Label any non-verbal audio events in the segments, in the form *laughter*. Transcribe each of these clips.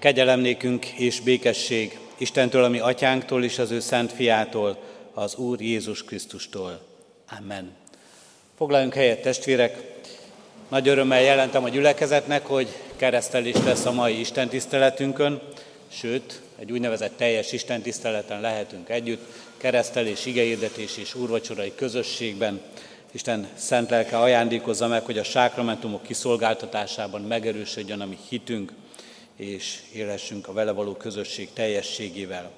Kegyelem nékünk és békesség Istentől, ami atyánktól és az ő szent fiától, az Úr Jézus Krisztustól. Amen. Foglaljunk helyet, testvérek! Nagy örömmel jelentem a gyülekezetnek, hogy keresztelés lesz a mai Isten tiszteletünkön, sőt, egy úgynevezett teljes Isten tiszteleten lehetünk együtt, keresztelés, igehirdetés és úrvacsorai közösségben. Isten szent lelke ajándékozza meg, hogy a sákramentumok kiszolgáltatásában megerősödjön a mi hitünk, és élhessünk a vele való közösség teljességével.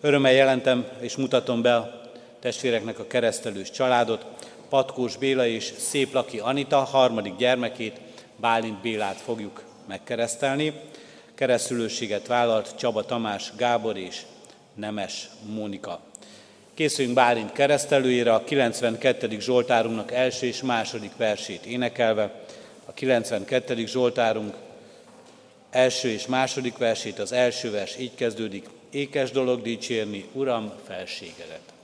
Örömmel jelentem és mutatom be a testvéreknek a keresztelős családot, Patkós Béla és Széplaki Anita harmadik gyermekét, Bálint Bélát fogjuk megkeresztelni. Keresztülőséget vállalt Csaba Tamás Gábor és Nemes Mónika. Készüljünk Bálint keresztelőjére a 92. Zsoltárunknak első és második versét énekelve. A 92. Zsoltárunk első és második versét, az első vers így kezdődik. Ékes dolog dicsérni, Uram, felségedet.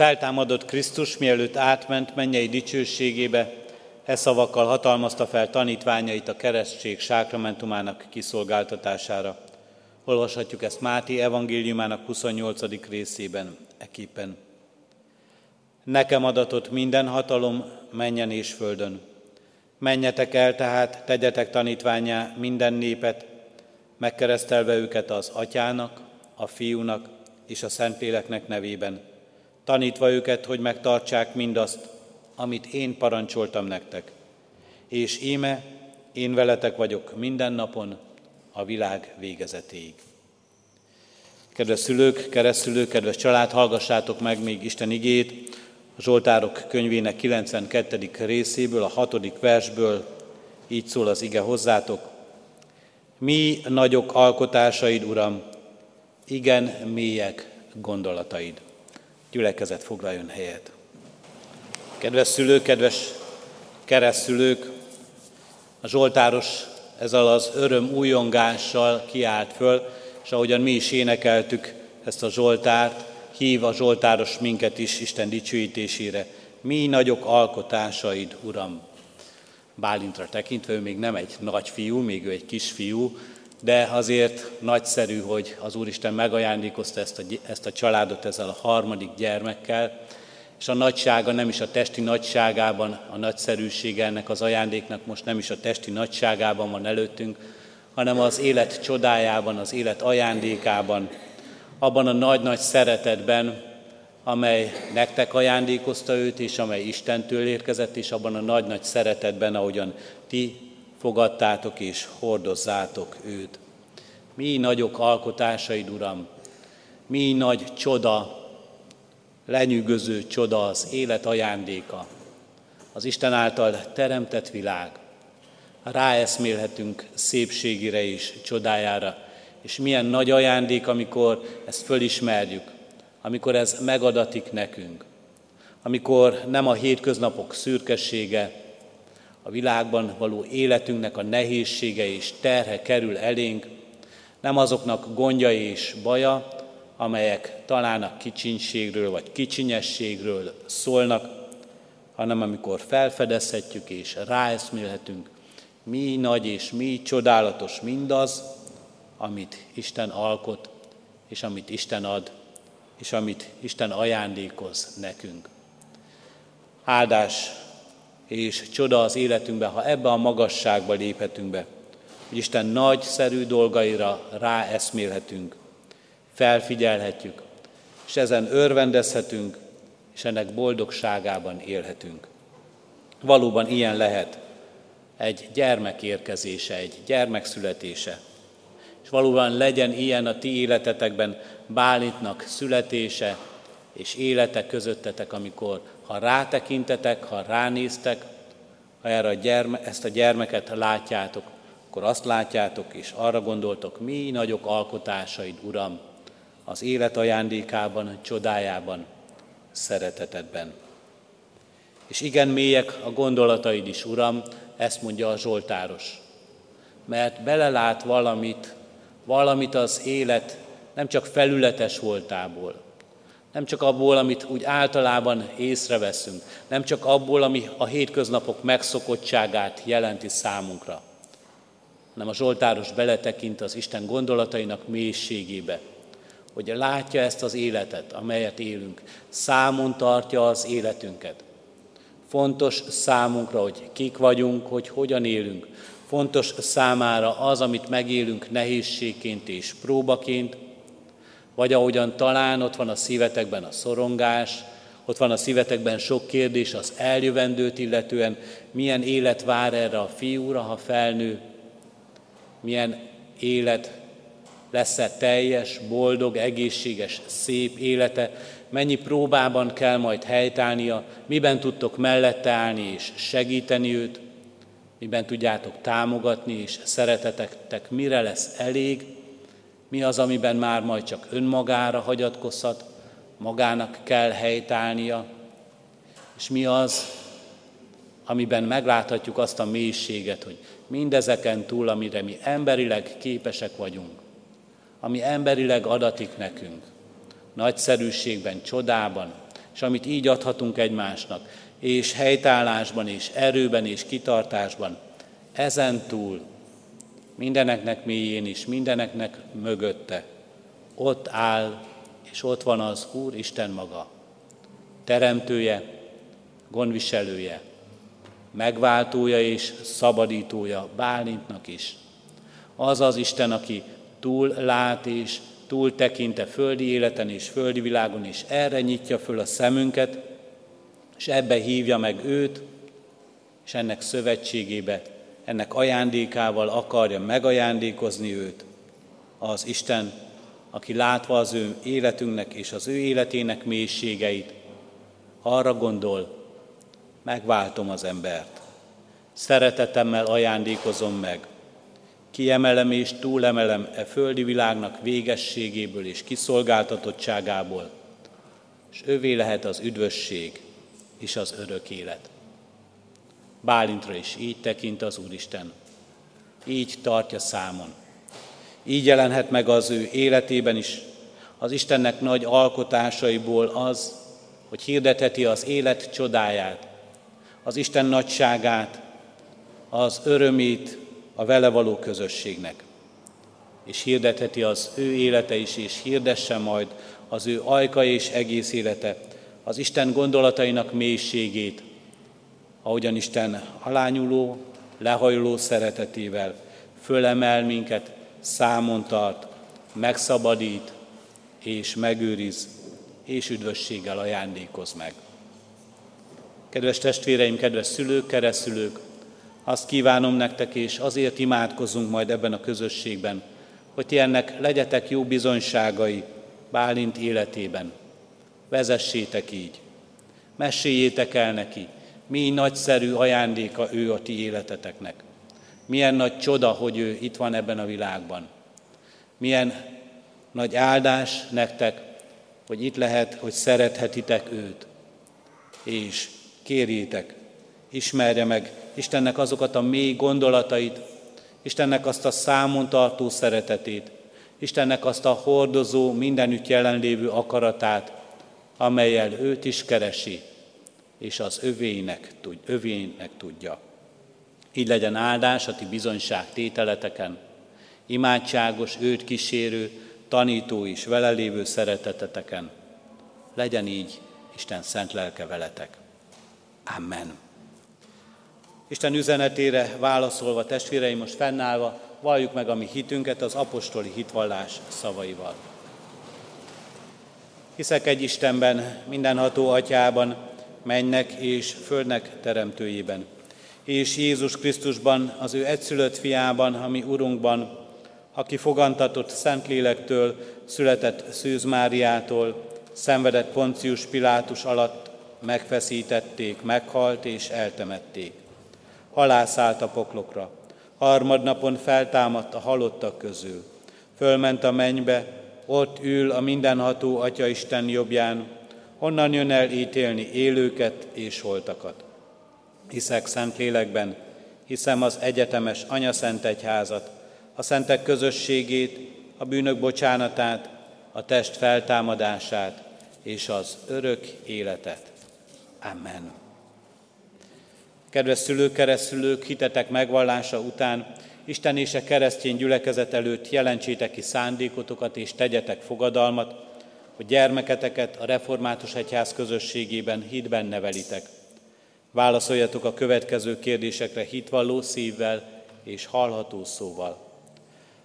Feltámadott Krisztus, mielőtt átment mennyei dicsőségébe, e szavakkal hatalmazta fel tanítványait a keresztség sákramentumának kiszolgáltatására. Olvashatjuk ezt Máté evangéliumának 28. részében, eképpen. Nekem adatott minden hatalom menjen és földön. Menjetek el tehát, tegyetek tanítványá minden népet, megkeresztelve őket az atyának, a fiúnak és a szentléleknek nevében, tanítva őket, hogy megtartsák mindazt, amit én parancsoltam nektek. És íme, én veletek vagyok minden napon a világ végezetéig. Kedves szülők, keresztülők, kedves család, hallgassátok meg még Isten igét, a Zsoltárok könyvének 92. részéből, a 6. versből, így szól az ige hozzátok. Mi nagyok alkotásaid, Uram, igen mélyek gondolataid gyülekezet foglaljon helyet. Kedves szülők, kedves keresztülők, a Zsoltáros ezzel az öröm újongással kiállt föl, és ahogyan mi is énekeltük ezt a Zsoltárt, hív a Zsoltáros minket is Isten dicsőítésére. Mi nagyok alkotásaid, Uram! Bálintra tekintve, ő még nem egy nagy fiú, még ő egy kisfiú, de azért nagyszerű, hogy az Úristen megajándékozta ezt a, ezt a családot ezzel a harmadik gyermekkel, és a nagysága nem is a testi nagyságában, a nagyszerűsége ennek az ajándéknak most nem is a testi nagyságában van előttünk, hanem az élet csodájában, az élet ajándékában, abban a nagy-nagy szeretetben, amely nektek ajándékozta őt, és amely Istentől érkezett, és abban a nagy-nagy szeretetben, ahogyan ti fogadtátok és hordozzátok őt. Mi nagyok alkotásaid, Uram, mi nagy csoda, lenyűgöző csoda az élet ajándéka, az Isten által teremtett világ. Ráeszmélhetünk szépségére és csodájára, és milyen nagy ajándék, amikor ezt fölismerjük, amikor ez megadatik nekünk, amikor nem a hétköznapok szürkessége, a világban való életünknek a nehézsége és terhe kerül elénk, nem azoknak gondja és baja, amelyek talán a kicsinségről vagy kicsinyességről szólnak, hanem amikor felfedezhetjük és ráeszmélhetünk, mi nagy és mi csodálatos mindaz, amit Isten alkot, és amit Isten ad, és amit Isten ajándékoz nekünk. Áldás és csoda az életünkbe, ha ebbe a magasságba léphetünk be, hogy Isten nagyszerű dolgaira ráeszmélhetünk, felfigyelhetjük, és ezen örvendezhetünk, és ennek boldogságában élhetünk. Valóban ilyen lehet egy gyermek érkezése, egy gyermek születése. És valóban legyen ilyen a ti életetekben Bálintnak születése és élete közöttetek, amikor ha rátekintetek, ha ránéztek, ha erre a gyerme, ezt a gyermeket látjátok, akkor azt látjátok, és arra gondoltok, mi nagyok alkotásaid, Uram, az élet ajándékában, csodájában, szeretetedben. És igen mélyek a gondolataid is, Uram, ezt mondja a Zsoltáros. Mert belelát valamit, valamit az élet nem csak felületes voltából, nem csak abból, amit úgy általában észreveszünk, nem csak abból, ami a hétköznapok megszokottságát jelenti számunkra, hanem a Zsoltáros beletekint az Isten gondolatainak mélységébe, hogy látja ezt az életet, amelyet élünk, számon tartja az életünket. Fontos számunkra, hogy kik vagyunk, hogy hogyan élünk. Fontos számára az, amit megélünk nehézségként és próbaként, vagy ahogyan talán ott van a szívetekben a szorongás, ott van a szívetekben sok kérdés az eljövendőt illetően, milyen élet vár erre a fiúra, ha felnő, milyen élet lesz-e teljes, boldog, egészséges, szép élete, mennyi próbában kell majd helytállnia, miben tudtok mellette állni és segíteni őt, miben tudjátok támogatni, és szeretetektek mire lesz elég, mi az, amiben már majd csak önmagára hagyatkozhat, magának kell helytállnia, és mi az, amiben megláthatjuk azt a mélységet, hogy mindezeken túl, amire mi emberileg képesek vagyunk, ami emberileg adatik nekünk, nagyszerűségben, csodában, és amit így adhatunk egymásnak, és helytállásban, és erőben, és kitartásban, ezen túl mindeneknek mélyén is, mindeneknek mögötte. Ott áll, és ott van az Úr Isten maga, teremtője, gondviselője, megváltója és szabadítója Bálintnak is. Az az Isten, aki túl lát és túl tekinte földi életen és földi világon, és erre nyitja föl a szemünket, és ebbe hívja meg őt, és ennek szövetségébe ennek ajándékával akarja megajándékozni őt, az Isten, aki látva az ő életünknek és az ő életének mélységeit, arra gondol, megváltom az embert. Szeretetemmel ajándékozom meg. Kiemelem és túlemelem e földi világnak végességéből és kiszolgáltatottságából, és ővé lehet az üdvösség és az örök élet. Bálintra is így tekint az Úristen. Így tartja számon. Így jelenhet meg az ő életében is az Istennek nagy alkotásaiból az, hogy hirdetheti az élet csodáját, az Isten nagyságát, az örömét a vele való közösségnek. És hirdetheti az ő élete is, és hirdesse majd az ő ajka és egész élete, az Isten gondolatainak mélységét, ahogyan Isten alányuló, lehajló szeretetével fölemel minket, számon tart, megszabadít és megőriz, és üdvösséggel ajándékoz meg. Kedves testvéreim, kedves szülők, keresztülők, azt kívánom nektek, és azért imádkozunk majd ebben a közösségben, hogy ti ennek legyetek jó bizonyságai Bálint életében. Vezessétek így. Meséljétek el neki, mi nagyszerű ajándéka ő a ti életeteknek. Milyen nagy csoda, hogy ő itt van ebben a világban. Milyen nagy áldás nektek, hogy itt lehet, hogy szerethetitek őt. És kérjétek, ismerje meg Istennek azokat a mély gondolatait, Istennek azt a számon tartó szeretetét, Istennek azt a hordozó, mindenütt jelenlévő akaratát, amelyel őt is keresi, és az övének, övének tudja. Így legyen áldás a ti bizonyság tételeteken, imádságos, őt kísérő, tanító is vele lévő szereteteteken. Legyen így Isten szent lelke veletek. Amen. Isten üzenetére válaszolva, testvéreim, most fennállva, valljuk meg a mi hitünket az apostoli hitvallás szavaival. Hiszek egy Istenben, mindenható atyában, mennek és földnek teremtőjében, és Jézus Krisztusban, az ő egyszülött fiában, ami Urunkban, aki fogantatott Szentlélektől, született Szűz Máriától, szenvedett Poncius Pilátus alatt, megfeszítették, meghalt és eltemették. Halászállt a poklokra. Harmadnapon feltámadt a halottak közül. Fölment a mennybe, ott ül a mindenható Atya Isten jobbján, onnan jön el ítélni élőket és holtakat. Hiszek szent lélekben, hiszem az egyetemes Anya Szent Egyházat, a szentek közösségét, a bűnök bocsánatát, a test feltámadását és az örök életet. Amen. Kedves szülők, keresztülők, hitetek megvallása után Isten és a keresztény gyülekezet előtt jelentsétek ki szándékotokat és tegyetek fogadalmat, hogy gyermeketeket a református egyház közösségében hitben nevelitek. Válaszoljatok a következő kérdésekre hitvalló szívvel és hallható szóval.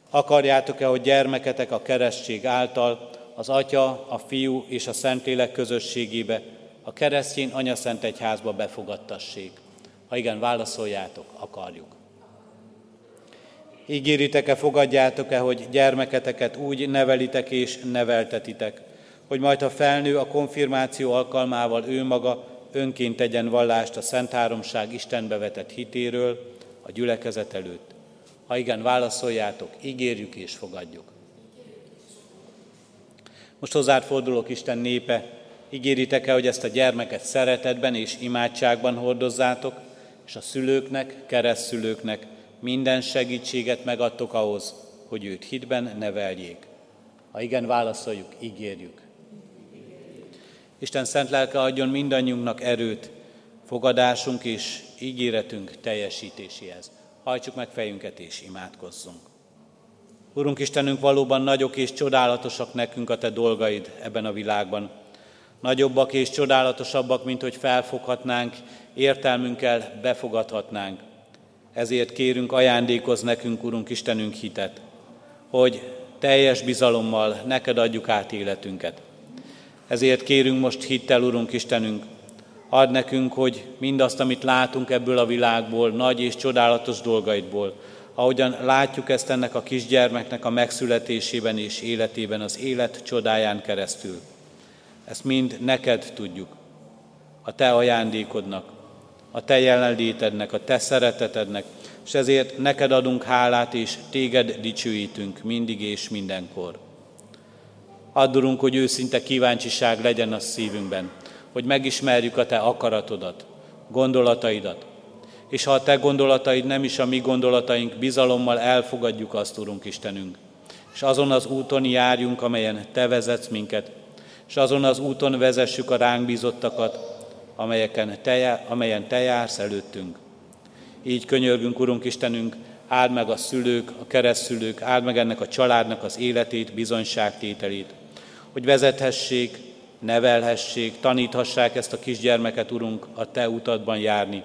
Akarjátok-e, hogy gyermeketek a keresztség által az Atya, a Fiú és a Szentlélek közösségébe, a keresztény Anya-Szent Egyházba befogadtassék? Ha igen, válaszoljátok, akarjuk. Ígéritek-e, fogadjátok-e, hogy gyermeketeket úgy nevelitek és neveltetitek, hogy majd ha felnő a konfirmáció alkalmával ő maga önként tegyen vallást a Szent Háromság Istenbe vetett hitéről a gyülekezet előtt. Ha igen, válaszoljátok, ígérjük és fogadjuk. Most hozzád fordulok, Isten népe, ígéritek-e, hogy ezt a gyermeket szeretetben és imádságban hordozzátok, és a szülőknek, keresztülőknek minden segítséget megadtok ahhoz, hogy őt hitben neveljék. Ha igen, válaszoljuk, ígérjük. Isten szent lelke adjon mindannyiunknak erőt, fogadásunk és ígéretünk teljesítéséhez. Hajtsuk meg fejünket és imádkozzunk. Urunk Istenünk, valóban nagyok és csodálatosak nekünk a Te dolgaid ebben a világban. Nagyobbak és csodálatosabbak, mint hogy felfoghatnánk, értelmünkkel befogadhatnánk. Ezért kérünk, ajándékoz nekünk, Urunk Istenünk, hitet, hogy teljes bizalommal neked adjuk át életünket. Ezért kérünk most hittel, Urunk Istenünk, Add nekünk, hogy mindazt, amit látunk ebből a világból, nagy és csodálatos dolgaidból, ahogyan látjuk ezt ennek a kisgyermeknek a megszületésében és életében, az élet csodáján keresztül. Ezt mind neked tudjuk, a te ajándékodnak, a te jelenlétednek, a te szeretetednek, és ezért neked adunk hálát, és téged dicsőítünk mindig és mindenkor. Addurunk, hogy őszinte kíváncsiság legyen a szívünkben, hogy megismerjük a Te akaratodat, gondolataidat. És ha a Te gondolataid nem is a mi gondolataink, bizalommal elfogadjuk azt, Urunk Istenünk. És azon az úton járjunk, amelyen Te vezetsz minket, és azon az úton vezessük a ránk bízottakat, amelyeken te, amelyen Te jársz előttünk. Így könyörgünk, Urunk Istenünk, áld meg a szülők, a keresztülők, áld meg ennek a családnak az életét, bizonyságtételét, hogy vezethessék, nevelhessék, taníthassák ezt a kisgyermeket, Urunk, a Te utadban járni,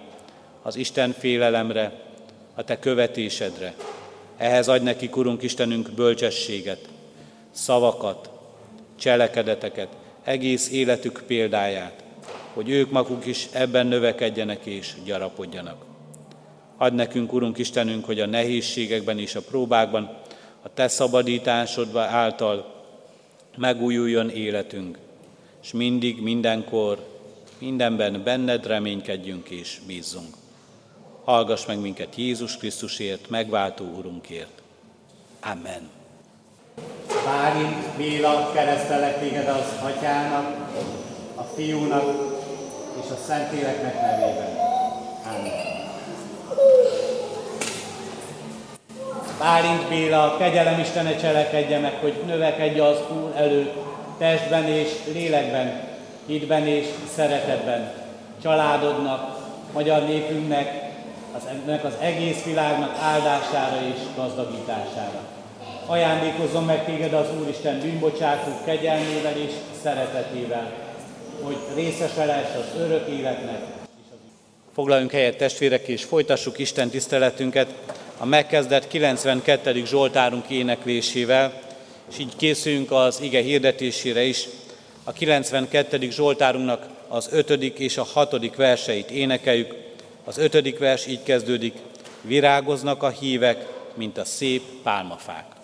az Isten félelemre, a Te követésedre. Ehhez adj nekik, Urunk Istenünk, bölcsességet, szavakat, cselekedeteket, egész életük példáját, hogy ők maguk is ebben növekedjenek és gyarapodjanak. Add nekünk, Urunk Istenünk, hogy a nehézségekben és a próbákban a Te szabadításodba által megújuljon életünk, és mindig, mindenkor, mindenben benned reménykedjünk és bízzunk. Hallgass meg minket Jézus Krisztusért, megváltó Urunkért. Amen. Bálint Béla keresztelek téged az Atyának, a Fiúnak és a Szentléleknek nevében. Amen. Bálint Béla, kegyelem Istene cselekedje meg, hogy növekedje az Úr előtt, testben és lélekben, hitben és szeretetben, családodnak, magyar népünknek, az, ennek az egész világnak áldására és gazdagítására. Ajándékozzon meg téged az Úristen bűnbocsátó kegyelmével és szeretetével, hogy részese az örök életnek. Foglaljunk helyet testvérek, és folytassuk Isten tiszteletünket a megkezdett 92. Zsoltárunk éneklésével, és így készüljünk az ige hirdetésére is. A 92. Zsoltárunknak az 5. és a 6. verseit énekeljük. Az 5. vers így kezdődik, virágoznak a hívek, mint a szép pálmafák.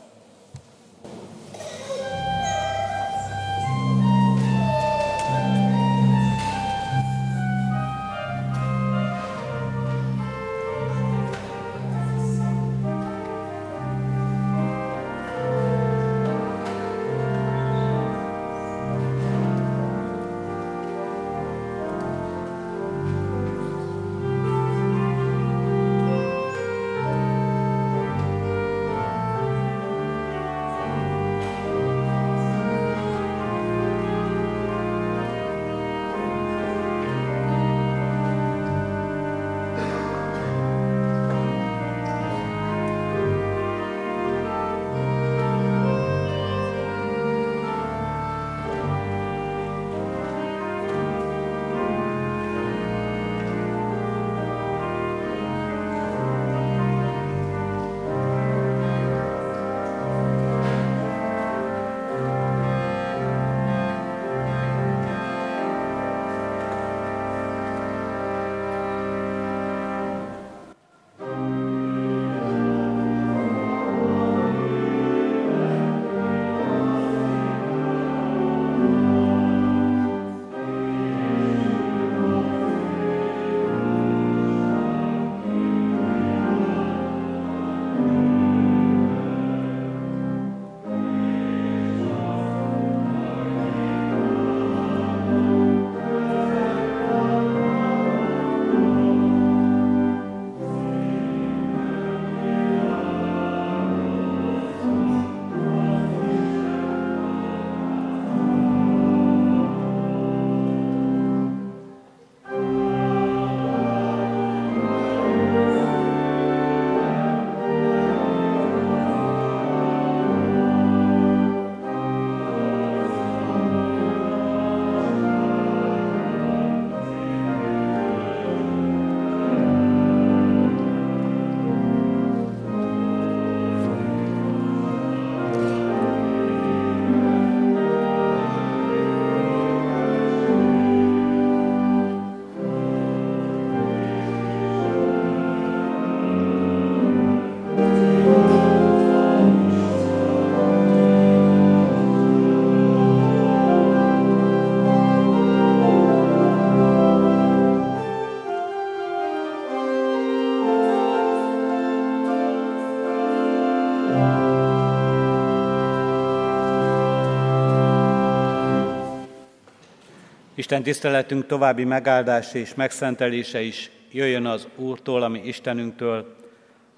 Isten tiszteletünk további megáldása és megszentelése is jöjjön az Úrtól, ami Istenünktől,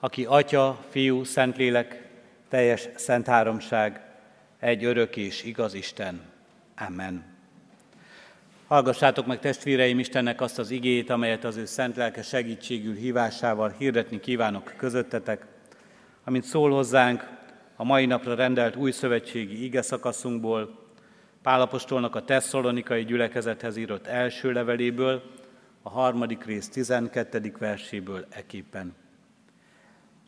aki Atya, Fiú, Szentlélek, teljes szent háromság, egy örök és igaz Isten. Amen. Hallgassátok meg testvéreim Istennek azt az igét, amelyet az ő szent lelke segítségül hívásával hirdetni kívánok közöttetek, amint szól hozzánk a mai napra rendelt új szövetségi ige szakaszunkból, Pálapostolnak a tesszalonikai gyülekezethez írott első leveléből, a harmadik rész 12. verséből eképpen.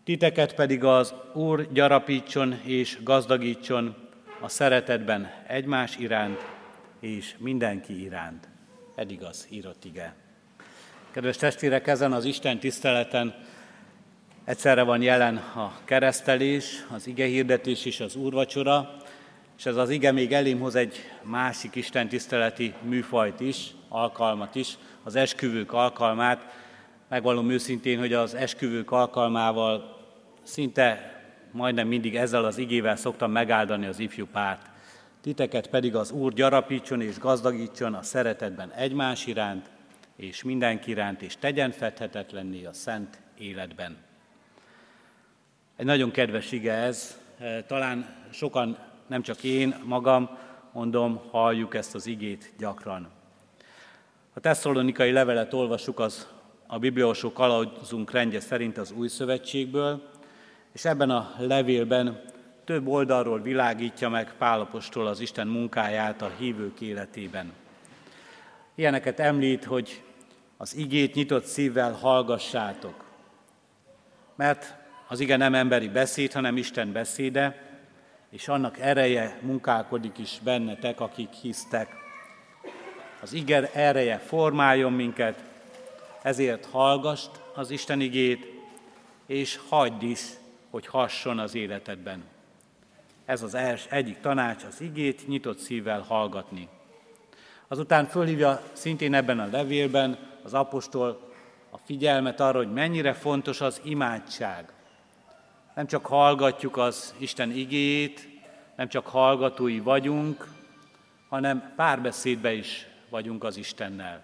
Titeket pedig az Úr gyarapítson és gazdagítson a szeretetben egymás iránt és mindenki iránt. Eddig az írott ige. Kedves testvérek, ezen az Isten tiszteleten egyszerre van jelen a keresztelés, az ige hirdetés és az úrvacsora, és ez az ige még elém hoz egy másik Isten tiszteleti műfajt is, alkalmat is, az esküvők alkalmát. Megvallom őszintén, hogy az esküvők alkalmával szinte majdnem mindig ezzel az igével szoktam megáldani az ifjú párt. Titeket pedig az Úr gyarapítson és gazdagítson a szeretetben egymás iránt, és mindenki iránt, és tegyen fedhetetlenné a szent életben. Egy nagyon kedves ige ez, talán sokan, nem csak én magam, mondom, halljuk ezt az igét gyakran. A tesszalonikai levelet olvassuk az a bibliósok kalauzunk rendje szerint az új szövetségből, és ebben a levélben több oldalról világítja meg Pálapostól az Isten munkáját a hívők életében. Ilyeneket említ, hogy az igét nyitott szívvel hallgassátok. Mert az ige nem emberi beszéd, hanem Isten beszéde, és annak ereje munkálkodik is bennetek, akik hisztek. Az ige ereje formáljon minket, ezért hallgast az Isten igét, és hagyd is, hogy hasson az életedben. Ez az els, egyik tanács, az igét nyitott szívvel hallgatni. Azután fölhívja szintén ebben a levélben az apostol a figyelmet arra, hogy mennyire fontos az imádság. Nem csak hallgatjuk az Isten igét, nem csak hallgatói vagyunk, hanem párbeszédbe is vagyunk az Istennel.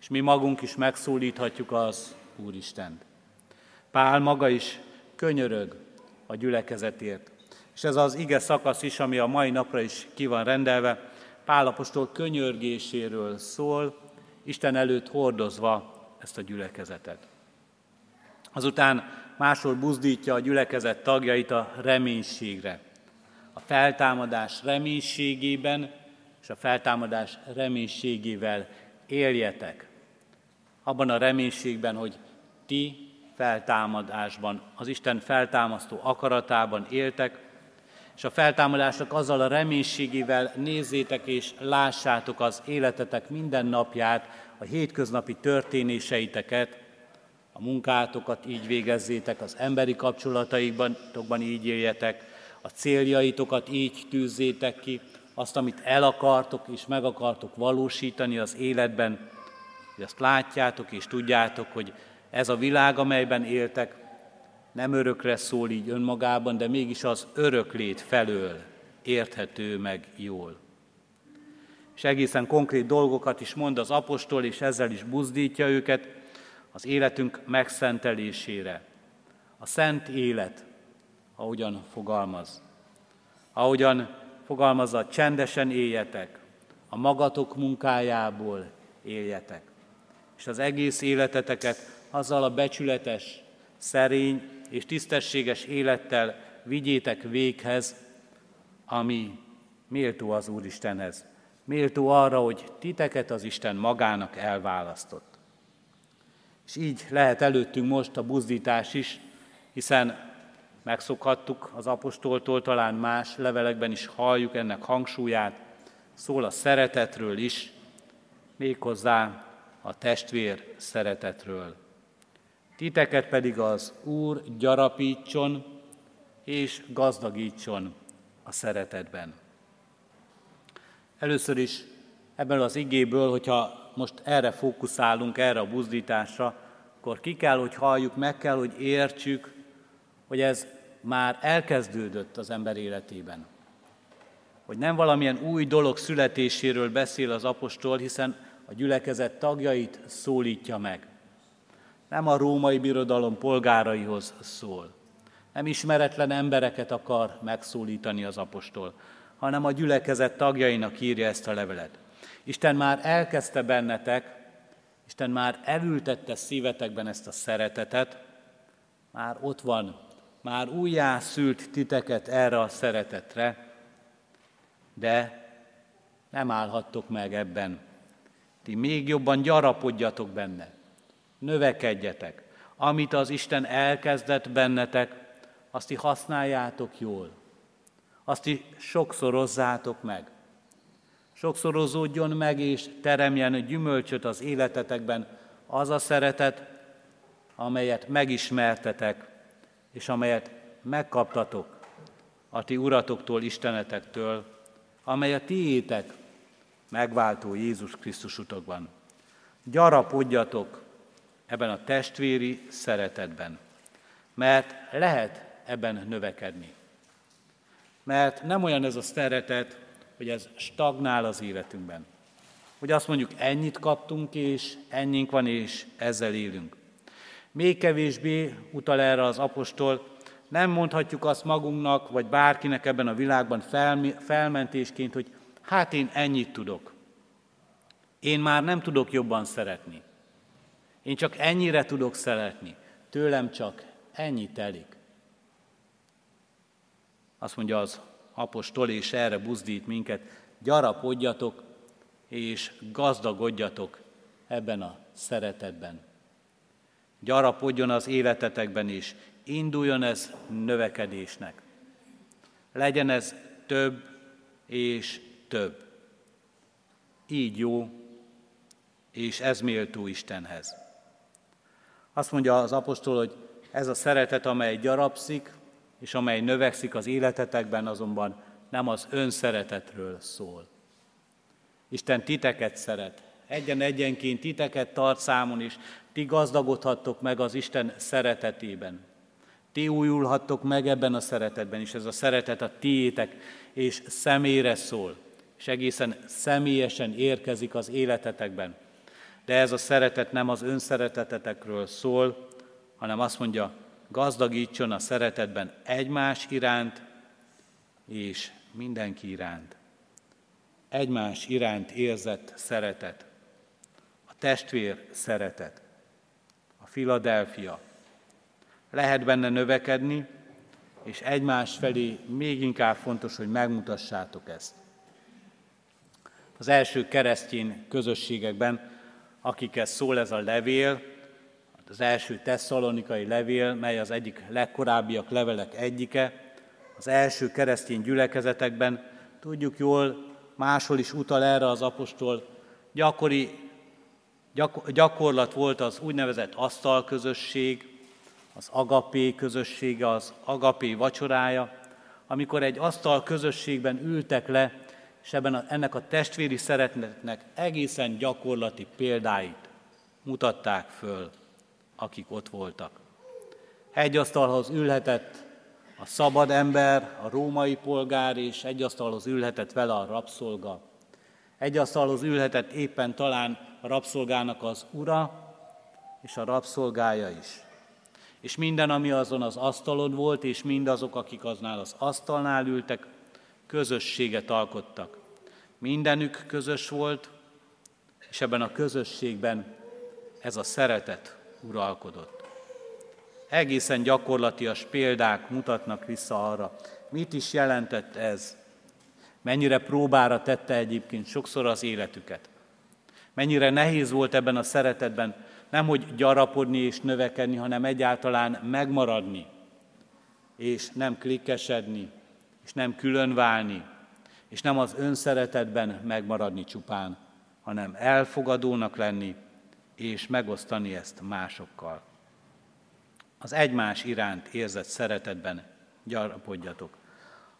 És mi magunk is megszólíthatjuk az Úristent. Pál maga is könyörög a gyülekezetért. És ez az ige szakasz is, ami a mai napra is ki van rendelve, Pálapostól könyörgéséről szól, Isten előtt hordozva ezt a gyülekezetet. Azután máshol buzdítja a gyülekezet tagjait a reménységre. A feltámadás reménységében és a feltámadás reménységével éljetek. Abban a reménységben, hogy ti feltámadásban, az Isten feltámasztó akaratában éltek, és a feltámadásnak azzal a reménységével nézzétek és lássátok az életetek minden napját, a hétköznapi történéseiteket, a munkátokat így végezzétek, az emberi kapcsolataikban így éljetek, a céljaitokat így tűzzétek ki, azt, amit el akartok és meg akartok valósítani az életben, hogy azt látjátok és tudjátok, hogy ez a világ, amelyben éltek, nem örökre szól így önmagában, de mégis az öröklét felől érthető meg jól. És egészen konkrét dolgokat is mond az apostol, és ezzel is buzdítja őket az életünk megszentelésére. A szent élet, ahogyan fogalmaz. Ahogyan fogalmazza, csendesen éljetek, a magatok munkájából éljetek. És az egész életeteket azzal a becsületes, szerény és tisztességes élettel vigyétek véghez, ami méltó az Úristenhez. Méltó arra, hogy titeket az Isten magának elválasztott. És így lehet előttünk most a buzdítás is, hiszen megszokhattuk az apostoltól, talán más levelekben is halljuk ennek hangsúlyát, szól a szeretetről is, méghozzá a testvér szeretetről. Titeket pedig az Úr gyarapítson és gazdagítson a szeretetben. Először is ebből az igéből, hogyha most erre fókuszálunk, erre a buzdításra, akkor ki kell, hogy halljuk, meg kell, hogy értsük, hogy ez már elkezdődött az ember életében. Hogy nem valamilyen új dolog születéséről beszél az apostol, hiszen a gyülekezet tagjait szólítja meg nem a római birodalom polgáraihoz szól. Nem ismeretlen embereket akar megszólítani az apostol, hanem a gyülekezet tagjainak írja ezt a levelet. Isten már elkezdte bennetek, Isten már elültette szívetekben ezt a szeretetet, már ott van, már újjá szült titeket erre a szeretetre, de nem állhattok meg ebben. Ti még jobban gyarapodjatok benne növekedjetek. Amit az Isten elkezdett bennetek, azt ti használjátok jól. Azt ti sokszorozzátok meg. Sokszorozódjon meg és teremjen gyümölcsöt az életetekben az a szeretet, amelyet megismertetek, és amelyet megkaptatok a ti uratoktól, Istenetektől, amely a tiétek megváltó Jézus Krisztus utokban. Gyarapodjatok ebben a testvéri szeretetben, mert lehet ebben növekedni. Mert nem olyan ez a szeretet, hogy ez stagnál az életünkben. Hogy azt mondjuk, ennyit kaptunk, és ennyink van, és ezzel élünk. Még kevésbé utal erre az apostol, nem mondhatjuk azt magunknak, vagy bárkinek ebben a világban felmentésként, hogy hát én ennyit tudok. Én már nem tudok jobban szeretni. Én csak ennyire tudok szeretni. Tőlem csak ennyi telik. Azt mondja az apostol, és erre buzdít minket, gyarapodjatok és gazdagodjatok ebben a szeretetben. Gyarapodjon az életetekben is, induljon ez növekedésnek. Legyen ez több és több. Így jó, és ez méltó Istenhez. Azt mondja az apostol, hogy ez a szeretet, amely gyarapszik, és amely növekszik az életetekben, azonban nem az önszeretetről szól. Isten titeket szeret, egyen-egyenként titeket tart számon, és ti gazdagodhattok meg az Isten szeretetében. Ti újulhattok meg ebben a szeretetben, és ez a szeretet a tiétek, és személyre szól, és egészen személyesen érkezik az életetekben. De ez a szeretet nem az önszeretetetekről szól, hanem azt mondja, gazdagítson a szeretetben egymás iránt és mindenki iránt. Egymás iránt érzett szeretet, a testvér szeretet, a Filadelfia. Lehet benne növekedni, és egymás felé még inkább fontos, hogy megmutassátok ezt. Az első keresztény közösségekben, akikhez szól ez a levél, az első tesszalonikai levél, mely az egyik legkorábbiak levelek egyike, az első keresztény gyülekezetekben, tudjuk jól, máshol is utal erre az apostol, gyakori gyakorlat volt az úgynevezett asztalközösség, az agapé közössége, az agapé vacsorája, amikor egy asztal közösségben ültek le, és ebben a, ennek a testvéri szeretetnek egészen gyakorlati példáit mutatták föl akik ott voltak. Egy asztalhoz ülhetett a szabad ember, a római polgár, és egy asztalhoz ülhetett vele a rabszolga. Egy asztalhoz ülhetett éppen talán a rabszolgának az ura, és a rabszolgája is. És minden, ami azon az asztalon volt, és mindazok, akik aznál az asztalnál ültek, közösséget alkottak. Mindenük közös volt, és ebben a közösségben ez a szeretet uralkodott. Egészen gyakorlatias példák mutatnak vissza arra, mit is jelentett ez, mennyire próbára tette egyébként sokszor az életüket. Mennyire nehéz volt ebben a szeretetben nem hogy gyarapodni és növekedni, hanem egyáltalán megmaradni, és nem klikkesedni, és nem különválni, és nem az önszeretetben megmaradni csupán, hanem elfogadónak lenni, és megosztani ezt másokkal. Az egymás iránt érzett szeretetben gyarapodjatok.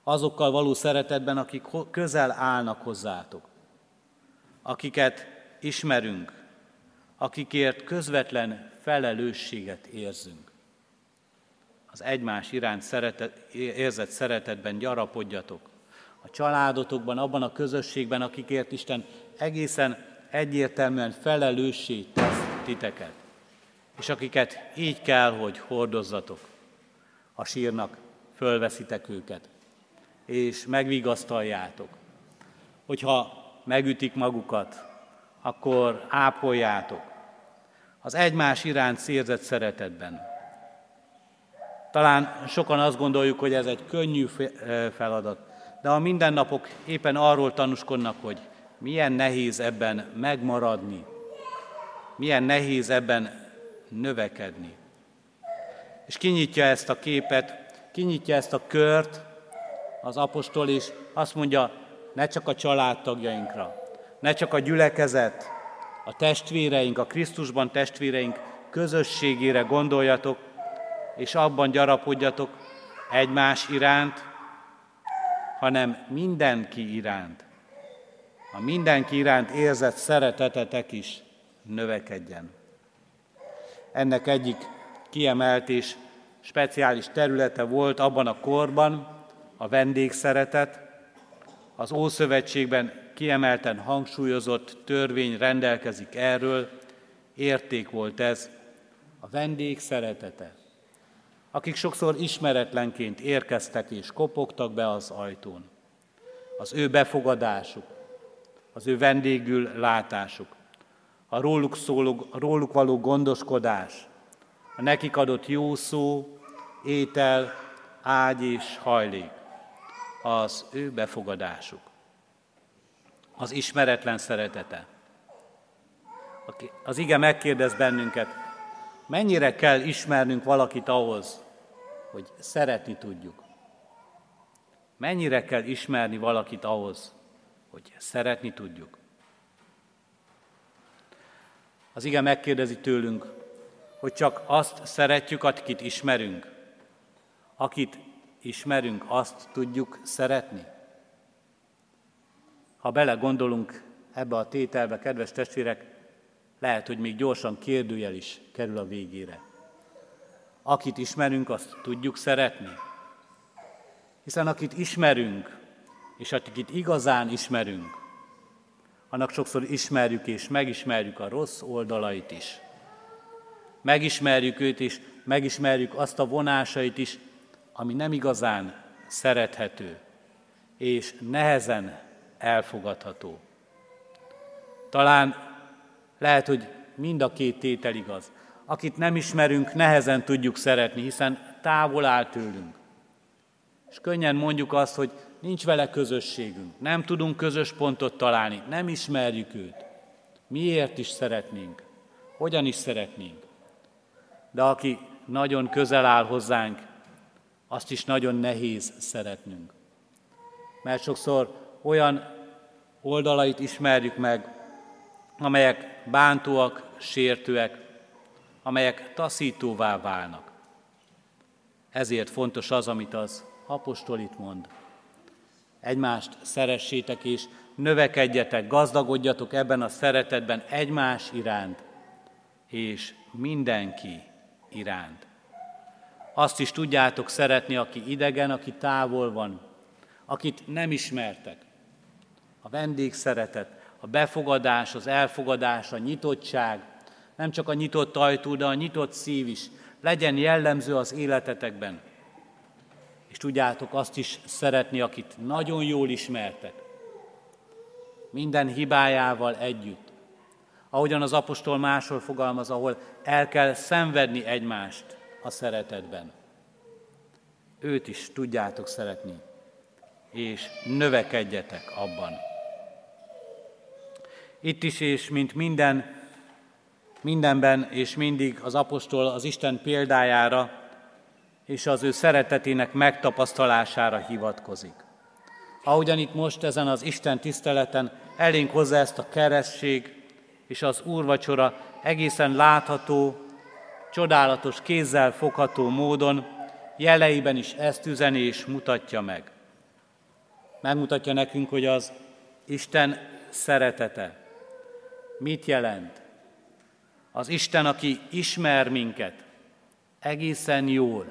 Azokkal való szeretetben, akik közel állnak hozzátok, akiket ismerünk, akikért közvetlen felelősséget érzünk. Az egymás iránt szeretet, érzett szeretetben gyarapodjatok. A családotokban, abban a közösségben, akikért Isten egészen egyértelműen felelőssé tesz titeket, és akiket így kell, hogy hordozzatok. A sírnak fölveszitek őket, és megvigasztaljátok. Hogyha megütik magukat, akkor ápoljátok. Az egymás iránt szérzett szeretetben. Talán sokan azt gondoljuk, hogy ez egy könnyű feladat, de a mindennapok éppen arról tanúskodnak, hogy milyen nehéz ebben megmaradni, milyen nehéz ebben növekedni. És kinyitja ezt a képet, kinyitja ezt a kört az apostol, és azt mondja, ne csak a családtagjainkra, ne csak a gyülekezet, a testvéreink, a Krisztusban testvéreink közösségére gondoljatok, és abban gyarapodjatok egymás iránt, hanem mindenki iránt. A mindenki iránt érzett szeretetetek is növekedjen. Ennek egyik kiemelt és speciális területe volt abban a korban a vendégszeretet. Az Ószövetségben kiemelten hangsúlyozott törvény rendelkezik erről, érték volt ez, a vendég szeretete. Akik sokszor ismeretlenként érkeztek és kopogtak be az ajtón. Az ő befogadásuk, az ő vendégül látásuk, a róluk, szóló, a róluk való gondoskodás, a nekik adott jó szó, étel, ágy és hajlék, az ő befogadásuk, az ismeretlen szeretete. Az ige megkérdez bennünket, mennyire kell ismernünk valakit ahhoz, hogy szeretni tudjuk. Mennyire kell ismerni valakit ahhoz, hogy szeretni tudjuk. Az ige megkérdezi tőlünk, hogy csak azt szeretjük, akit ismerünk. Akit ismerünk, azt tudjuk szeretni. Ha belegondolunk ebbe a tételbe, kedves testvérek, lehet, hogy még gyorsan kérdőjel is kerül a végére. Akit ismerünk, azt tudjuk szeretni. Hiszen akit ismerünk, és akit igazán ismerünk, annak sokszor ismerjük és megismerjük a rossz oldalait is. Megismerjük őt is, megismerjük azt a vonásait is, ami nem igazán szerethető, és nehezen elfogadható. Talán lehet, hogy mind a két tétel igaz. Akit nem ismerünk, nehezen tudjuk szeretni, hiszen távol áll tőlünk. És könnyen mondjuk azt, hogy nincs vele közösségünk, nem tudunk közös pontot találni, nem ismerjük őt. Miért is szeretnénk? Hogyan is szeretnénk? De aki nagyon közel áll hozzánk, azt is nagyon nehéz szeretnünk. Mert sokszor olyan oldalait ismerjük meg, amelyek bántóak, sértőek, amelyek taszítóvá válnak. Ezért fontos az, amit az apostol itt mond. Egymást szeressétek és növekedjetek, gazdagodjatok ebben a szeretetben egymás iránt, és mindenki iránt. Azt is tudjátok szeretni, aki idegen, aki távol van, akit nem ismertek. A vendég szeretet, a befogadás, az elfogadás, a nyitottság, nem csak a nyitott ajtó, de a nyitott szív is legyen jellemző az életetekben. És tudjátok azt is szeretni, akit nagyon jól ismertek. Minden hibájával együtt. Ahogyan az apostol máshol fogalmaz, ahol el kell szenvedni egymást a szeretetben. Őt is tudjátok szeretni, és növekedjetek abban. Itt is, és mint minden, mindenben és mindig az apostol az Isten példájára és az ő szeretetének megtapasztalására hivatkozik. Ahogyan itt most ezen az Isten tiszteleten elénk hozzá ezt a keresztség és az úrvacsora egészen látható, csodálatos, kézzel fogható módon jeleiben is ezt üzeni és mutatja meg. Megmutatja nekünk, hogy az Isten szeretete mit jelent. Az Isten, aki ismer minket egészen jól,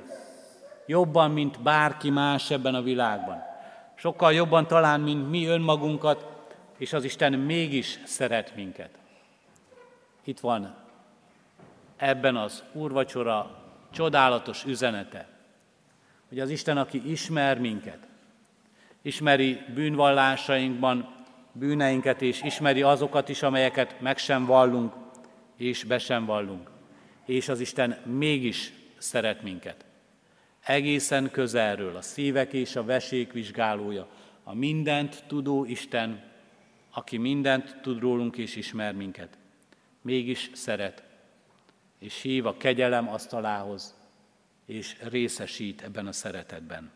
jobban, mint bárki más ebben a világban. Sokkal jobban talán, mint mi önmagunkat, és az Isten mégis szeret minket. Itt van ebben az úrvacsora csodálatos üzenete, hogy az Isten, aki ismer minket, ismeri bűnvallásainkban bűneinket, és ismeri azokat is, amelyeket meg sem vallunk, és be sem vallunk. És az Isten mégis szeret minket. Egészen közelről a szívek és a vesék vizsgálója, a mindent tudó Isten, aki mindent tud rólunk és ismer minket. Mégis szeret, és hív a kegyelem asztalához, és részesít ebben a szeretetben.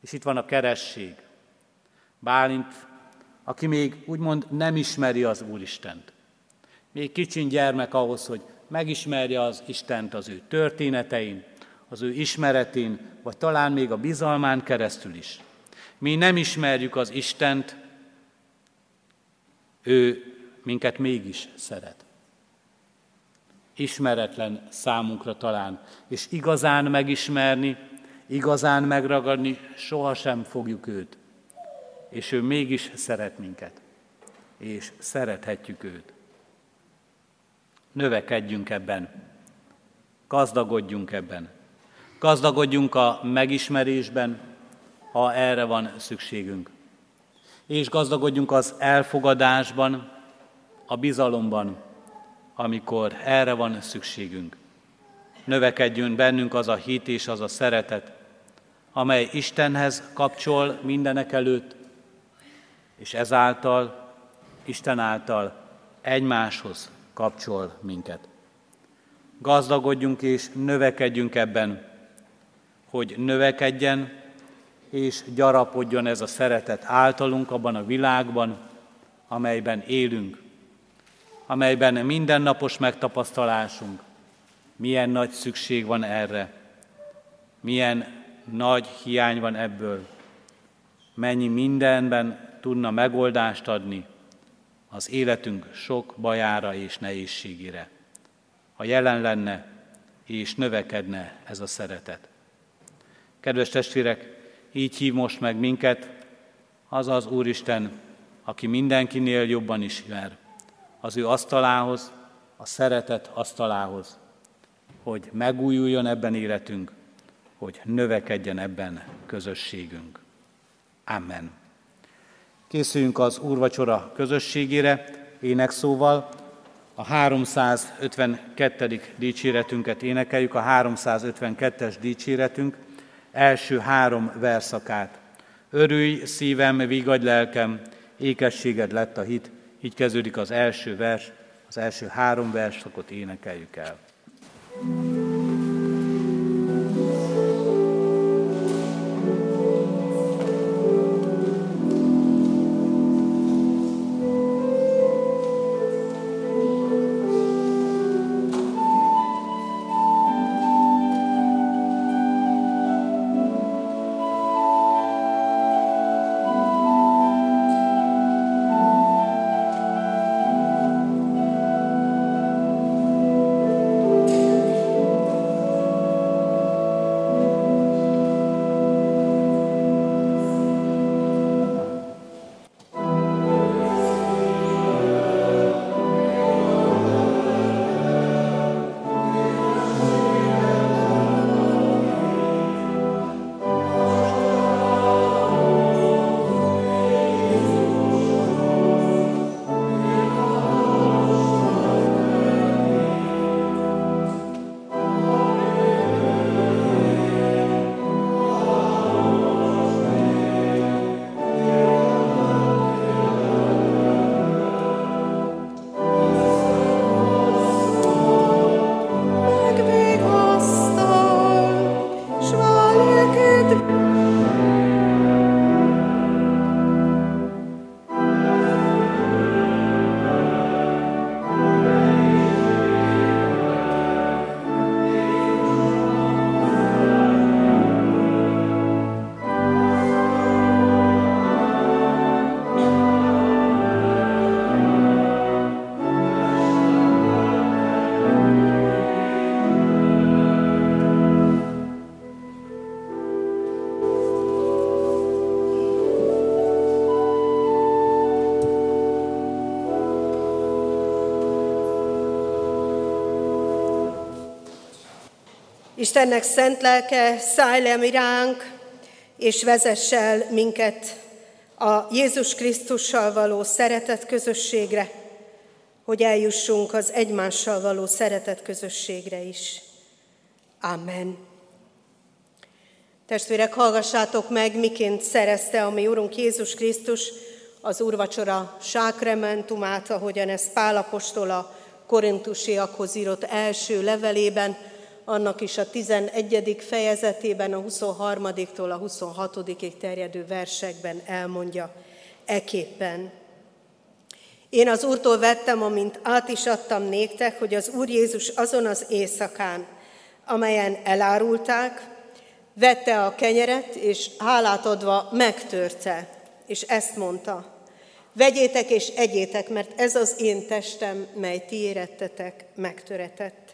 És itt van a keresség. Bálint, aki még úgymond nem ismeri az Úristent. Még kicsin gyermek ahhoz, hogy megismerje az Istent az ő történetein, az ő ismeretén, vagy talán még a bizalmán keresztül is. Mi nem ismerjük az Istent, ő minket mégis szeret. Ismeretlen számunkra talán, és igazán megismerni, igazán megragadni sohasem fogjuk őt. És ő mégis szeret minket, és szerethetjük őt. Növekedjünk ebben, gazdagodjunk ebben, gazdagodjunk a megismerésben, ha erre van szükségünk. És gazdagodjunk az elfogadásban, a bizalomban, amikor erre van szükségünk. Növekedjön bennünk az a hit és az a szeretet, amely Istenhez kapcsol mindenek előtt, és ezáltal, Isten által egymáshoz kapcsol minket. Gazdagodjunk és növekedjünk ebben, hogy növekedjen és gyarapodjon ez a szeretet általunk abban a világban, amelyben élünk, amelyben mindennapos megtapasztalásunk, milyen nagy szükség van erre, milyen nagy hiány van ebből, mennyi mindenben tudna megoldást adni az életünk sok bajára és nehézségére. Ha jelen lenne és növekedne ez a szeretet. Kedves testvérek, így hív most meg minket az az Úristen, aki mindenkinél jobban ismer, az ő asztalához, a szeretet asztalához, hogy megújuljon ebben életünk, hogy növekedjen ebben közösségünk. Amen. Készüljünk az úrvacsora közösségére, énekszóval. A 352. dicséretünket énekeljük, a 352-es dicséretünk első három verszakát. Örülj, szívem, vigadj lelkem, ékességed lett a hit. Így kezdődik az első vers, az első három verszakot énekeljük el. thank you Istennek szent lelke, szállj le mi ránk, és vezess el minket a Jézus Krisztussal való szeretet közösségre, hogy eljussunk az egymással való szeretet közösségre is. Amen. Testvérek, hallgassátok meg, miként szerezte a mi Urunk Jézus Krisztus az úrvacsora sákrementumát, ahogyan ezt Pál apostol a korintusiakhoz írott első levelében, annak is a 11. fejezetében, a 23-tól a 26 terjedő versekben elmondja eképpen. Én az Úrtól vettem, amint át is adtam néktek, hogy az Úr Jézus azon az éjszakán, amelyen elárulták, vette a kenyeret, és hálát adva megtörte, és ezt mondta, vegyétek és egyétek, mert ez az én testem, mely ti érettetek, megtöretett.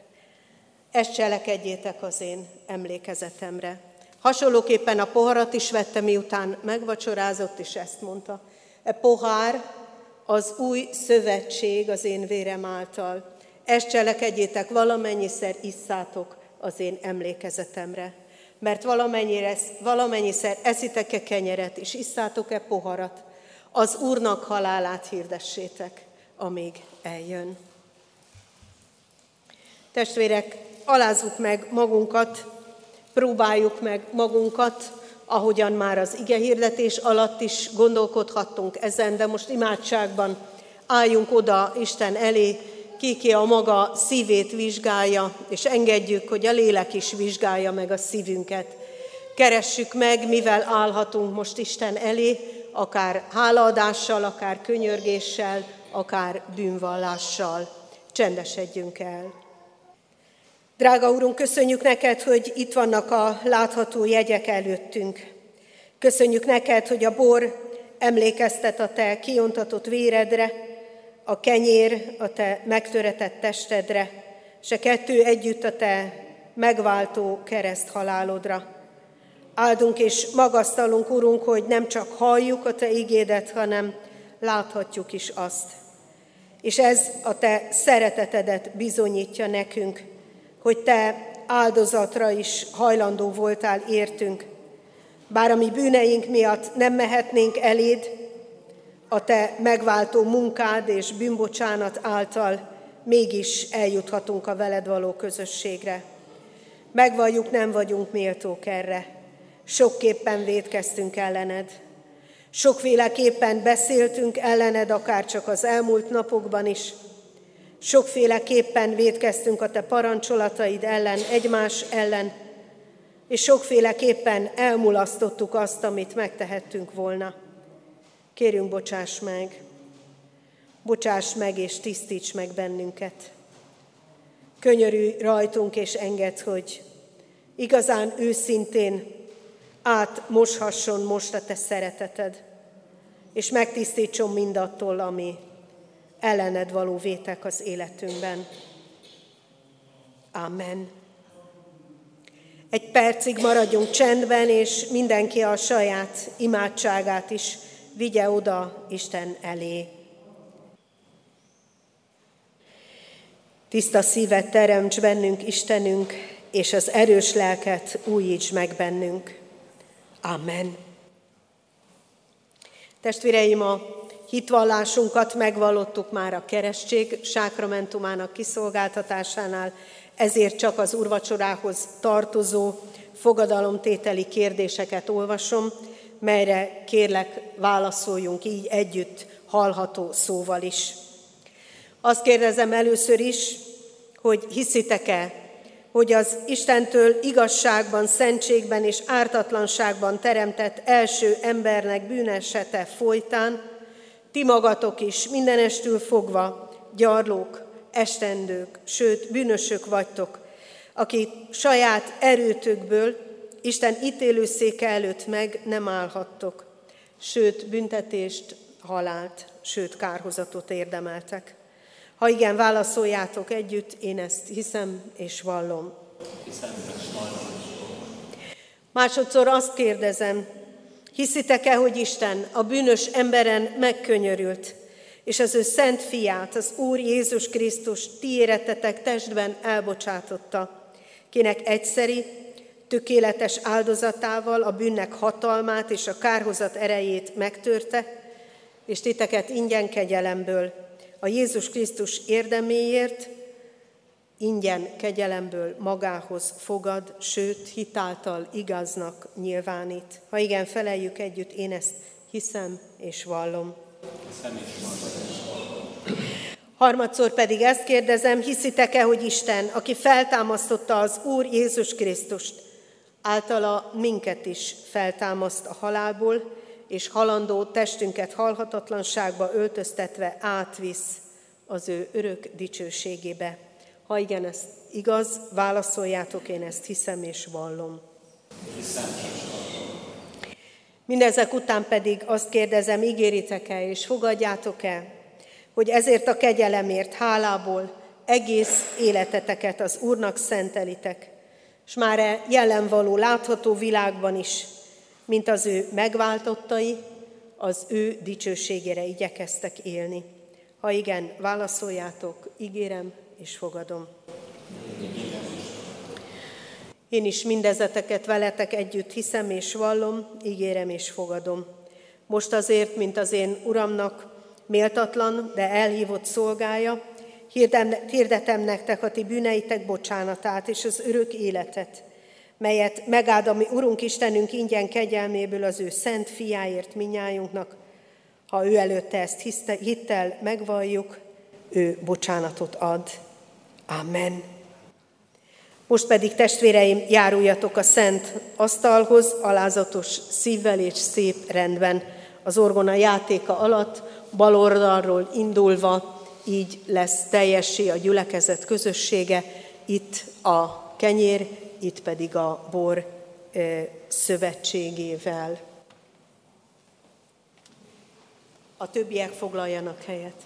Ezt cselekedjétek az én emlékezetemre. Hasonlóképpen a poharat is vette, miután megvacsorázott, és ezt mondta. E pohár az új szövetség az én vérem által. Ezt cselekedjétek, valamennyiszer isszátok az én emlékezetemre. Mert valamennyire, valamennyiszer eszitek-e kenyeret, és isszátok-e poharat, az Úrnak halálát hirdessétek, amíg eljön. Testvérek, alázzuk meg magunkat, próbáljuk meg magunkat, ahogyan már az ige hirdetés alatt is gondolkodhattunk ezen, de most imádságban álljunk oda Isten elé, ki a maga szívét vizsgálja, és engedjük, hogy a lélek is vizsgálja meg a szívünket. Keressük meg, mivel állhatunk most Isten elé, akár hálaadással, akár könyörgéssel, akár bűnvallással. Csendesedjünk el. Drága Úrunk, köszönjük neked, hogy itt vannak a látható jegyek előttünk. Köszönjük neked, hogy a bor emlékeztet a te kiontatott véredre, a kenyér a te megtöretett testedre, és a kettő együtt a te megváltó kereszt halálodra. Áldunk és magasztalunk, Urunk, hogy nem csak halljuk a Te igédet, hanem láthatjuk is azt. És ez a Te szeretetedet bizonyítja nekünk, hogy Te áldozatra is hajlandó voltál értünk. Bár a mi bűneink miatt nem mehetnénk eléd, a Te megváltó munkád és bűnbocsánat által mégis eljuthatunk a veled való közösségre. Megvalljuk, nem vagyunk méltók erre. Sokképpen védkeztünk ellened. Sokféleképpen beszéltünk ellened, akár csak az elmúlt napokban is. Sokféleképpen védkeztünk a te parancsolataid ellen, egymás ellen, és sokféleképpen elmulasztottuk azt, amit megtehettünk volna. Kérjünk, bocsáss meg, bocsáss meg és tisztíts meg bennünket. Könyörű rajtunk és enged, hogy igazán őszintén átmoshasson most a te szereteted, és megtisztítson mindattól, ami ellened való vétek az életünkben. Amen. Egy percig maradjunk csendben, és mindenki a saját imádságát is vigye oda Isten elé. Tiszta szívet teremts bennünk, Istenünk, és az erős lelket újíts meg bennünk. Amen. Testvéreim, a hitvallásunkat megvallottuk már a keresztség sákramentumának kiszolgáltatásánál, ezért csak az urvacsorához tartozó fogadalomtételi kérdéseket olvasom, melyre kérlek válaszoljunk így együtt hallható szóval is. Azt kérdezem először is, hogy hiszitek-e, hogy az Istentől igazságban, szentségben és ártatlanságban teremtett első embernek bűnesete folytán, ti magatok is mindenestül fogva gyarlók, estendők, sőt bűnösök vagytok, akik saját erőtökből Isten ítélőszéke előtt meg nem állhattok, sőt büntetést, halált, sőt kárhozatot érdemeltek. Ha igen, válaszoljátok együtt, én ezt hiszem és vallom. Hiszem és vallom. Másodszor azt kérdezem, hiszitek-e, hogy Isten a bűnös emberen megkönyörült, és az ő szent fiát, az Úr Jézus Krisztus ti éretetek testben elbocsátotta, kinek egyszeri, tökéletes áldozatával a bűnnek hatalmát és a kárhozat erejét megtörte, és titeket ingyen kegyelemből, a Jézus Krisztus érdeméért, ingyen kegyelemből magához fogad, sőt, hitáltal igaznak nyilvánít. Ha igen, feleljük együtt, én ezt hiszem és vallom. Hiszem és vallom. Harmadszor pedig ezt kérdezem, hiszitek-e, hogy Isten, aki feltámasztotta az Úr Jézus Krisztust, általa minket is feltámaszt a halálból, és halandó testünket halhatatlanságba öltöztetve átvisz az ő örök dicsőségébe. Ha igen, ez igaz, válaszoljátok, én ezt hiszem és vallom. Mindezek után pedig azt kérdezem, ígéritek-e és fogadjátok-e, hogy ezért a kegyelemért hálából egész életeteket az Úrnak szentelitek, és már e jelenvaló, látható világban is, mint az ő megváltottai, az ő dicsőségére igyekeztek élni. Ha igen, válaszoljátok, ígérem és fogadom. Én is mindezeteket veletek együtt hiszem és vallom, ígérem és fogadom. Most azért, mint az én Uramnak, méltatlan, de elhívott szolgája, hirdetem nektek a ti bűneitek bocsánatát és az örök életet, melyet megáld a mi Urunk Istenünk ingyen kegyelméből az ő szent fiáért minnyájunknak. Ha ő előtte ezt hittel megvalljuk, ő bocsánatot ad. Amen. Most pedig testvéreim, járuljatok a szent asztalhoz, alázatos szívvel és szép rendben. Az orgona játéka alatt, bal oldalról indulva, így lesz teljessé a gyülekezet közössége, itt a kenyér, itt pedig a bor szövetségével. A többiek foglaljanak helyet.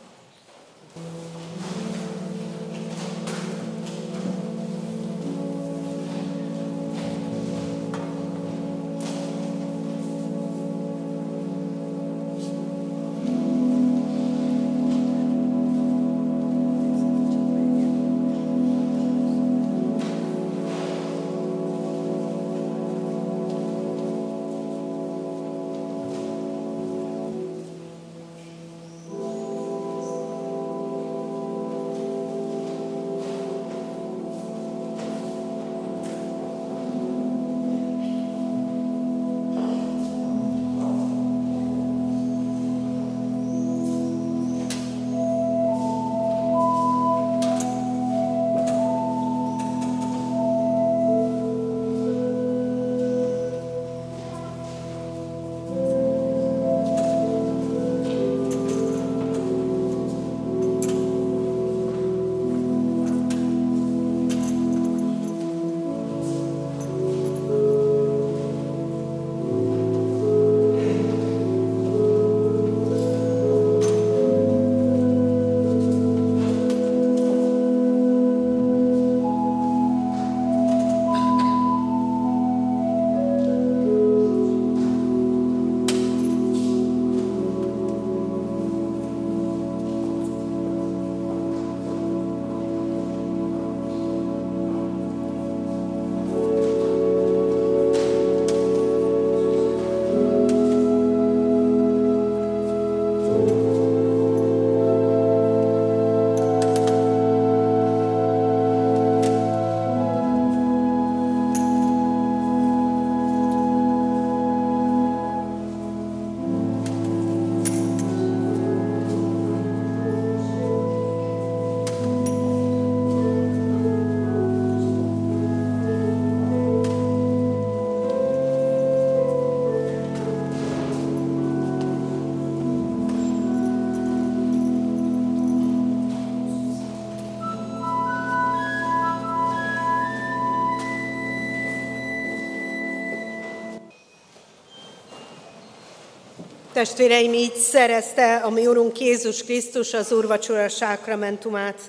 Testvéreim, így szerezte a mi Urunk Jézus Krisztus az Úrvacsora sákramentumát.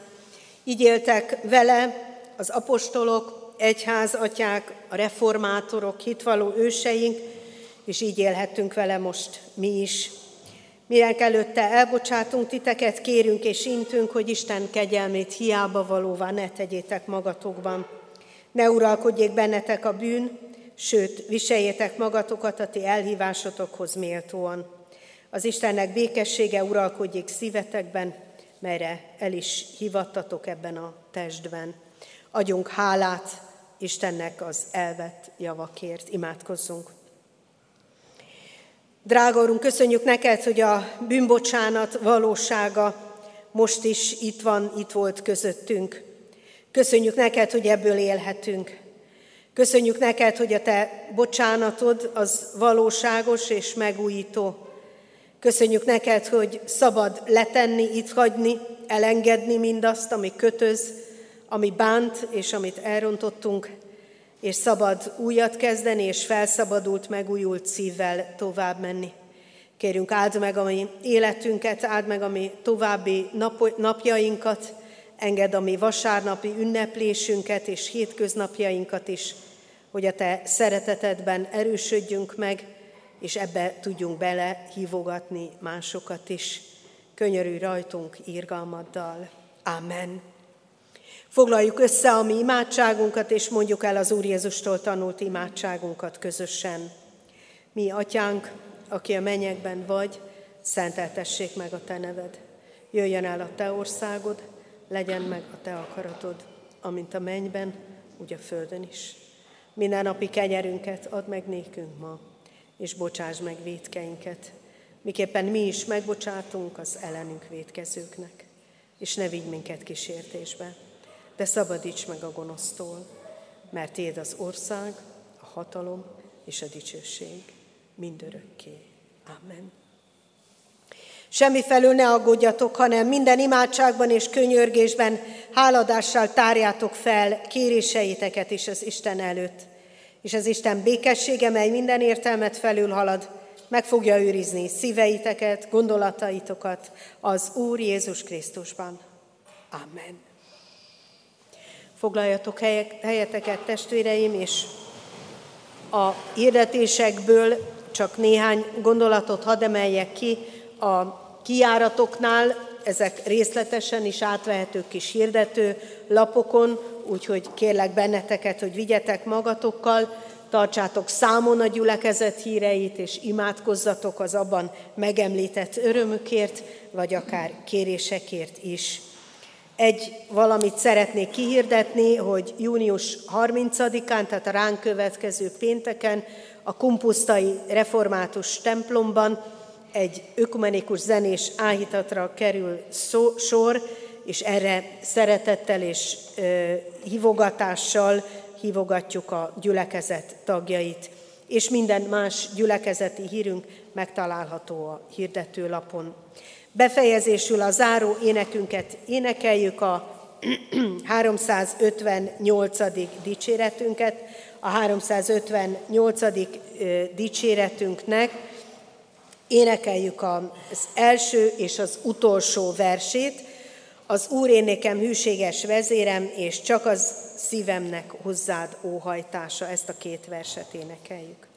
Így éltek vele az apostolok, egyházatyák, a reformátorok, hitvaló őseink, és így élhettünk vele most mi is. Mirek előtte elbocsátunk titeket, kérünk és intünk, hogy Isten kegyelmét hiába valóvá ne tegyétek magatokban. Ne uralkodjék bennetek a bűn, sőt, viseljétek magatokat a ti elhívásotokhoz méltóan. Az Istennek békessége uralkodjék szívetekben, melyre el is hivattatok ebben a testben. Adjunk hálát Istennek az elvett javakért. Imádkozzunk. Drága Urunk, köszönjük neked, hogy a bűnbocsánat valósága most is itt van, itt volt közöttünk. Köszönjük neked, hogy ebből élhetünk. Köszönjük neked, hogy a te bocsánatod az valóságos és megújító. Köszönjük neked, hogy szabad letenni, itt hagyni, elengedni mindazt, ami kötöz, ami bánt és amit elrontottunk, és szabad újat kezdeni, és felszabadult, megújult szívvel tovább menni. Kérünk, áld meg a mi életünket, áld meg a mi további nap, napjainkat, engedd a mi vasárnapi ünneplésünket és hétköznapjainkat is, hogy a Te szeretetedben erősödjünk meg, és ebbe tudjunk bele hívogatni másokat is. Könyörülj rajtunk írgalmaddal. Amen. Foglaljuk össze a mi imádságunkat, és mondjuk el az Úr Jézustól tanult imádságunkat közösen. Mi, Atyánk, aki a mennyekben vagy, szenteltessék meg a Te neved. Jöjjön el a Te országod, legyen meg a Te akaratod, amint a mennyben, úgy a földön is. Minden napi kenyerünket add meg nékünk ma, és bocsáss meg védkeinket, miképpen mi is megbocsátunk az ellenünk védkezőknek. És ne vigy minket kísértésbe, de szabadíts meg a gonosztól, mert Téd az ország, a hatalom és a dicsőség mindörökké. Amen. Semmi felül ne aggódjatok, hanem minden imádságban és könyörgésben háladással tárjátok fel kéréseiteket is az Isten előtt. És az Isten békessége, mely minden értelmet felülhalad, meg fogja őrizni szíveiteket, gondolataitokat az Úr Jézus Krisztusban. Amen. Foglaljatok helyeteket, testvéreim, és a hirdetésekből csak néhány gondolatot hadd emeljek ki, a kiáratoknál, ezek részletesen is átvehetők kis hirdető lapokon, úgyhogy kérlek benneteket, hogy vigyetek magatokkal, tartsátok számon a gyülekezet híreit, és imádkozzatok az abban megemlített örömükért, vagy akár kérésekért is. Egy valamit szeretnék kihirdetni, hogy június 30-án, tehát a ránk következő pénteken a Kumpusztai Református templomban egy ökumenikus zenés áhítatra kerül szó, sor, és erre szeretettel és ö, hívogatással hívogatjuk a gyülekezet tagjait. És minden más gyülekezeti hírünk megtalálható a hirdetőlapon. Befejezésül a záró énekünket énekeljük a *clears throat* 358. dicséretünket. A 358. dicséretünknek énekeljük az első és az utolsó versét, az Úr én nékem hűséges vezérem, és csak az szívemnek hozzád óhajtása. Ezt a két verset énekeljük.